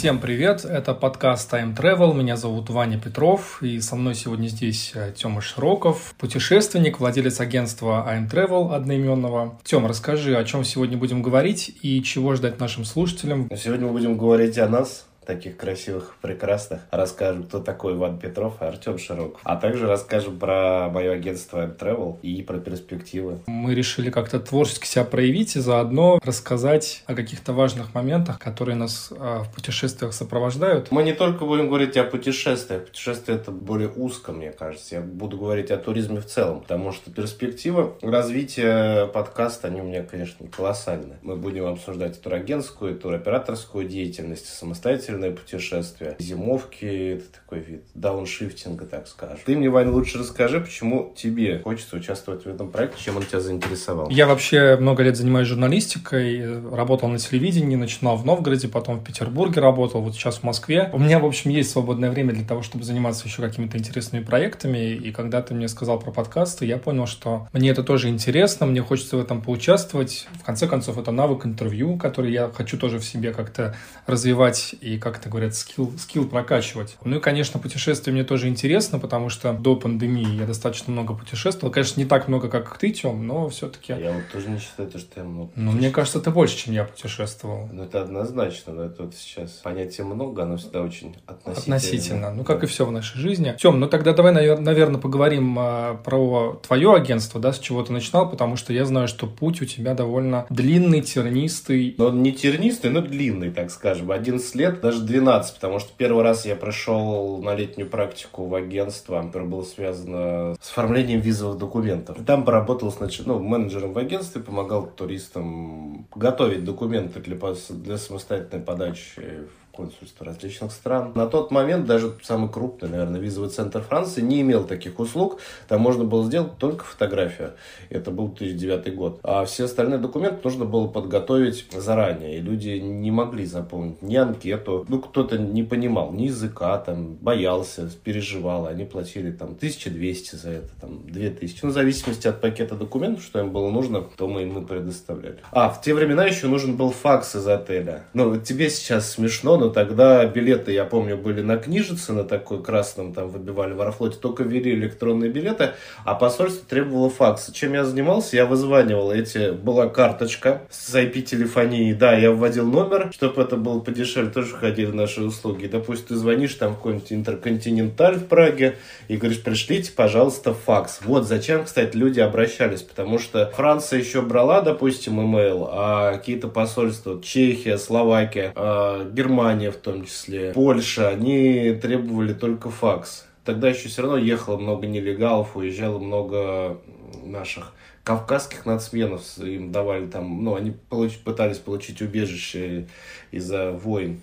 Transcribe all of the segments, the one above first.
Всем привет, это подкаст Time Travel, меня зовут Ваня Петров, и со мной сегодня здесь э, Тёма Широков, путешественник, владелец агентства I'm Travel одноименного. Тём, расскажи, о чем сегодня будем говорить и чего ждать нашим слушателям. Сегодня мы будем говорить о нас, таких красивых, прекрасных. Расскажем, кто такой Иван Петров и Артем Широков. А также расскажем про мое агентство Travel и про перспективы. Мы решили как-то творчески себя проявить и заодно рассказать о каких-то важных моментах, которые нас а, в путешествиях сопровождают. Мы не только будем говорить о путешествиях. Путешествие это более узко, мне кажется. Я буду говорить о туризме в целом, потому что перспективы развития подкаста, они у меня, конечно, колоссальные. Мы будем обсуждать турагентскую, туроператорскую деятельность самостоятельно длительное путешествие, зимовки, это такой вид дауншифтинга, так скажем. Ты мне, Вань, лучше расскажи, почему тебе хочется участвовать в этом проекте, чем он тебя заинтересовал? Я вообще много лет занимаюсь журналистикой, работал на телевидении, начинал в Новгороде, потом в Петербурге работал, вот сейчас в Москве. У меня, в общем, есть свободное время для того, чтобы заниматься еще какими-то интересными проектами, и когда ты мне сказал про подкасты, я понял, что мне это тоже интересно, мне хочется в этом поучаствовать. В конце концов, это навык интервью, который я хочу тоже в себе как-то развивать и как это говорят, скилл, скилл прокачивать. Ну и, конечно, путешествие мне тоже интересно, потому что до пандемии я достаточно много путешествовал. Конечно, не так много, как ты, Тем, но все-таки... Я вот тоже не считаю, что я много Ну, мне кажется, ты больше, чем я путешествовал. Ну, это однозначно, но это вот сейчас понятие много, оно всегда очень относительно. Относительно, ну, как да. и все в нашей жизни. Тем, ну тогда давай, наверное, поговорим а, про твое агентство, да, с чего ты начинал, потому что я знаю, что путь у тебя довольно длинный, тернистый. Но он не тернистый, но длинный, так скажем. 11 лет, даже 12, потому что первый раз я пришел на летнюю практику в агентство, которое было связано с оформлением визовых документов. Там поработал значит, ну, менеджером в агентстве, помогал туристам готовить документы для, для самостоятельной подачи консульства различных стран. На тот момент даже самый крупный, наверное, визовый центр Франции не имел таких услуг. Там можно было сделать только фотографию. Это был 2009 год. А все остальные документы нужно было подготовить заранее. И люди не могли заполнить ни анкету. Ну, кто-то не понимал ни языка, там, боялся, переживал. Они платили там 1200 за это, там, 2000. Ну, в зависимости от пакета документов, что им было нужно, то мы им и предоставляли. А, в те времена еще нужен был факс из отеля. Ну, тебе сейчас смешно, но тогда билеты, я помню, были на книжице, на такой красном, там выбивали в Аэрофлоте, только ввели электронные билеты, а посольство требовало факса. Чем я занимался? Я вызванивал эти, была карточка с IP-телефонией, да, я вводил номер, чтобы это было подешевле, тоже входили наши услуги. Допустим, ты звонишь там в какой-нибудь интерконтиненталь в Праге и говоришь, пришлите, пожалуйста, факс. Вот зачем, кстати, люди обращались, потому что Франция еще брала, допустим, имейл, а какие-то посольства, Чехия, Словакия, э, Германия, Германия в том числе, Польша, они требовали только факс. Тогда еще все равно ехало много нелегалов, уезжало много наших кавказских нацменов, им давали там, ну, они получ, пытались получить убежище из-за войн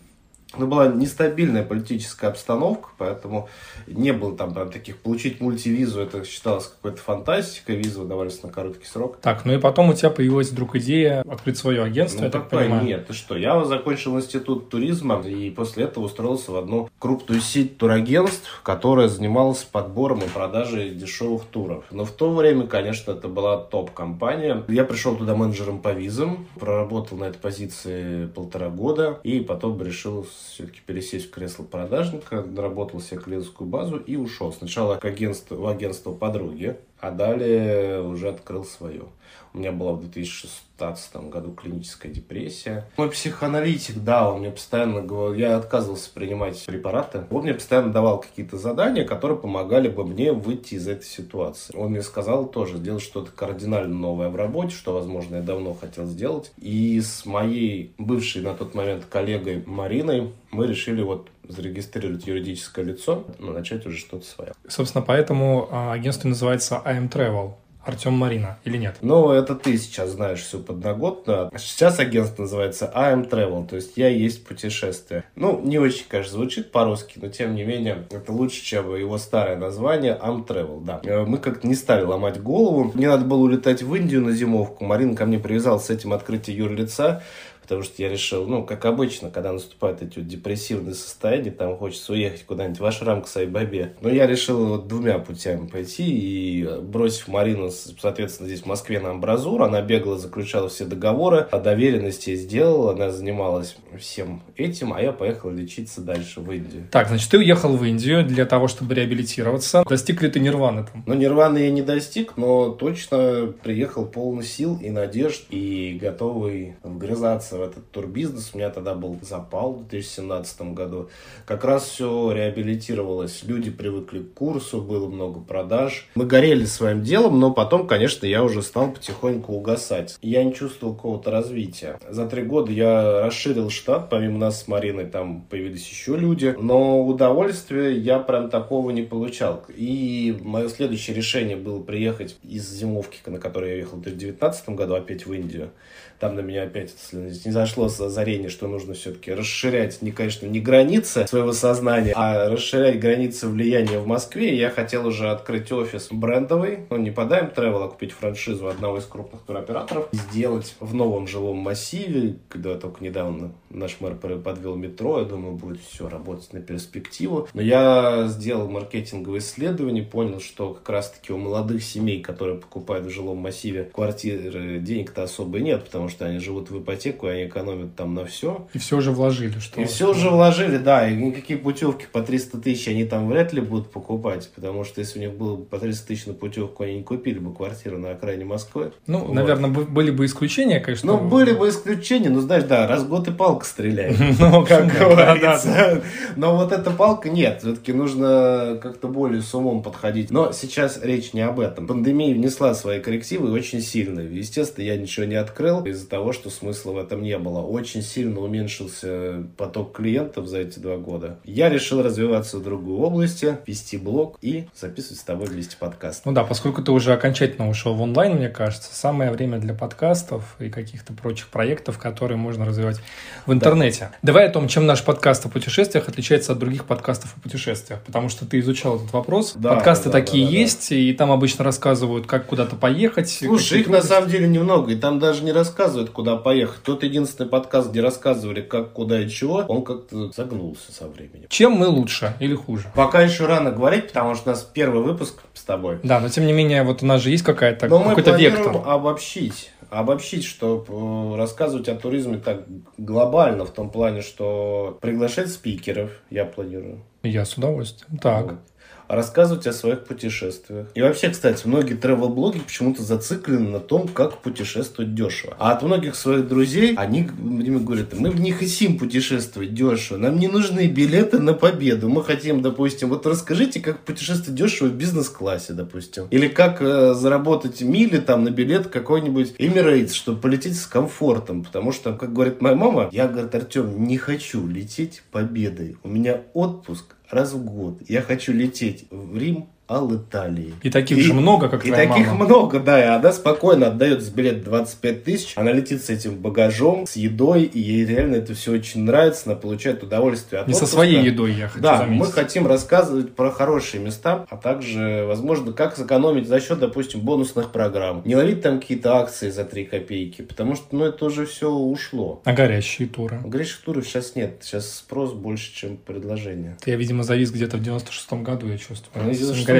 но ну, была нестабильная политическая обстановка, поэтому не было там прям таких получить мультивизу, это считалось какой-то фантастикой, визу давались на короткий срок. Так, ну и потом у тебя появилась вдруг идея открыть свое агентство, ну, я так понимаю. Нет, ты что, я закончил институт туризма и после этого устроился в одну крупную сеть турагентств, которая занималась подбором и продажей дешевых туров. Но в то время, конечно, это была топ-компания. Я пришел туда менеджером по визам, проработал на этой позиции полтора года и потом решил все-таки пересесть в кресло продажника, наработал себе клиентскую базу и ушел. Сначала к агентству, в агентство подруги, а далее уже открыл свое. У меня была в 2016 году клиническая депрессия. Мой психоаналитик, да, он мне постоянно говорил, я отказывался принимать препараты. Он мне постоянно давал какие-то задания, которые помогали бы мне выйти из этой ситуации. Он мне сказал тоже сделать что-то кардинально новое в работе, что, возможно, я давно хотел сделать. И с моей бывшей на тот момент коллегой Мариной мы решили вот зарегистрировать юридическое лицо, но начать уже что-то свое. Собственно, поэтому а, агентство называется I'm Travel. Артем Марина или нет? Ну, это ты сейчас знаешь всю подноготную. Сейчас агентство называется I'm Travel, то есть я есть путешествие. Ну, не очень, конечно, звучит по-русски, но тем не менее, это лучше, чем его старое название I'm Travel, да. Э, мы как-то не стали ломать голову. Мне надо было улетать в Индию на зимовку. Марина ко мне привязалась с этим открытием юрлица потому что я решил, ну, как обычно, когда наступают эти вот депрессивные состояния, там хочется уехать куда-нибудь в Ашрам к Сайбабе. Но я решил вот двумя путями пойти и бросив Марину, соответственно, здесь в Москве на амбразур, она бегала, заключала все договоры, о доверенности сделала, она занималась всем этим, а я поехал лечиться дальше в Индию. Так, значит, ты уехал в Индию для того, чтобы реабилитироваться. Достиг ли ты нирваны там? Ну, нирваны я не достиг, но точно приехал полный сил и надежд, и готовый вгрызаться в этот турбизнес. У меня тогда был запал в 2017 году. Как раз все реабилитировалось. Люди привыкли к курсу, было много продаж. Мы горели своим делом, но потом, конечно, я уже стал потихоньку угасать. Я не чувствовал какого-то развития. За три года я расширил штат, помимо нас с Мариной там появились еще люди, но удовольствия я прям такого не получал. И мое следующее решение было приехать из зимовки, на которой я ехал в 2019 году, опять в Индию. Там на меня опять не зашло озарение, что нужно все-таки расширять, не, конечно, не границы своего сознания, а расширять границы влияния в Москве. Я хотел уже открыть офис брендовый, ну не по Dime Travel, а купить франшизу одного из крупных туроператоров, сделать в новом жилом массиве, когда только недавно наш мэр подвел метро, я думаю, будет все работать на перспективу. Но я сделал маркетинговое исследование, понял, что как раз-таки у молодых семей, которые покупают в жилом массиве квартиры, денег-то особо нет, потому что они живут в ипотеку, и они экономят там на все. И все уже вложили. Что и все уже вложили, да, и никакие путевки по 300 тысяч они там вряд ли будут покупать, потому что если у них было бы по 300 тысяч на путевку, они не купили бы квартиру на окраине Москвы. Ну, вот. наверное, были бы исключения, конечно. Ну, были бы исключения, но знаешь, да, раз в год и палка стреляет. Ну, как говорится. Но вот эта палка нет, все-таки нужно как-то более с умом подходить. Но сейчас речь не об этом. Пандемия внесла свои коррективы очень сильно. Естественно, я ничего не открыл из-за того, что смысла в этом не было. Очень сильно уменьшился поток клиентов за эти два года. Я решил развиваться в другой области, вести блог и записывать с тобой вместе подкаст. Ну да, поскольку ты уже окончательно ушел в онлайн, мне кажется, самое время для подкастов и каких-то прочих проектов, которые можно развивать в интернете. Да. Давай о том, чем наш подкаст о путешествиях отличается от других подкастов о путешествиях, потому что ты изучал этот вопрос. Да, Подкасты да, такие да, да, есть, да. и там обычно рассказывают, как куда-то поехать. Слушай, их на самом деле немного, и там даже не рассказывают, куда поехать. Тот единственный подкаст, где рассказывали, как, куда и чего, он как-то загнулся со временем. Чем мы лучше или хуже? Пока еще рано говорить, потому что у нас первый выпуск с тобой. Да, но тем не менее, вот у нас же есть какая-то, какой-то вектор. обобщить обобщить, что э, рассказывать о туризме так глобально, в том плане, что приглашать спикеров я планирую. Я с удовольствием. Так. Вот рассказывать о своих путешествиях. И вообще, кстати, многие travel-блоги почему-то зациклены на том, как путешествовать дешево. А от многих своих друзей они мне говорят, мы не хотим путешествовать дешево, нам не нужны билеты на победу. Мы хотим, допустим, вот расскажите, как путешествовать дешево в бизнес-классе, допустим. Или как э, заработать мили там на билет какой-нибудь Emirates, чтобы полететь с комфортом. Потому что, как говорит моя мама, я, говорит, Артем, не хочу лететь победой. У меня отпуск раз в год я хочу лететь в Рим, Ал Италии. И таких и, же много, как И таких мама. много, да. И она спокойно отдает с билет 25 тысяч. Она летит с этим багажом, с едой, и ей реально это все очень нравится. Она получает удовольствие от Не отпуска. со своей едой, я хочу Да, заметить. мы хотим рассказывать про хорошие места, а также, возможно, как сэкономить за счет, допустим, бонусных программ. Не ловить там какие-то акции за 3 копейки, потому что, ну, это уже все ушло. А горящие туры? Горящих туров сейчас нет. Сейчас спрос больше, чем предложение. Это я, видимо, завис где-то в 96-м году, я чувствую. Ну,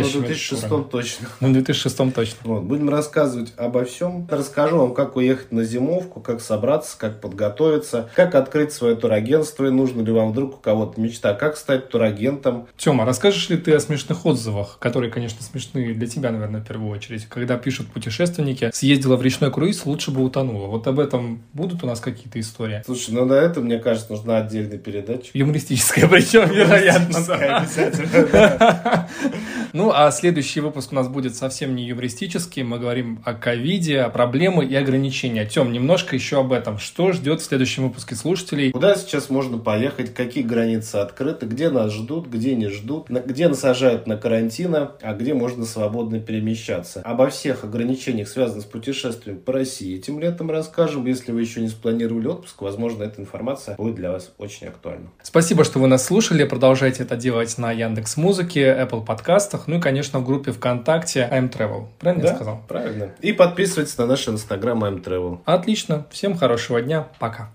в 2006 точно. Ну, в 2006 точно. Вот, будем рассказывать обо всем. Расскажу вам, как уехать на зимовку, как собраться, как подготовиться, как открыть свое турагентство, и нужно ли вам вдруг у кого-то мечта, как стать турагентом. Тема, расскажешь ли ты о смешных отзывах, которые, конечно, смешные для тебя, наверное, в первую очередь, когда пишут путешественники, съездила в речной круиз, лучше бы утонула. Вот об этом будут у нас какие-то истории? Слушай, ну на это, мне кажется, нужна отдельная передача. Юмористическая, причем, вероятно. Обязательно. Ну, а следующий выпуск у нас будет совсем не юмористический. Мы говорим о ковиде, о проблемах и ограничениях. Тем, немножко еще об этом. Что ждет в следующем выпуске слушателей? Куда сейчас можно поехать? Какие границы открыты? Где нас ждут? Где не ждут? Где нас сажают на карантина? А где можно свободно перемещаться? Обо всех ограничениях, связанных с путешествием по России, этим летом расскажем. Если вы еще не спланировали отпуск, возможно, эта информация будет для вас очень актуальна. Спасибо, что вы нас слушали. Продолжайте это делать на Яндекс Музыке, Apple подкастах, ну и, конечно, в группе ВКонтакте I'm Travel. Правильно да, я сказал? правильно. И подписывайтесь на наш инстаграм I'm Travel. Отлично. Всем хорошего дня. Пока.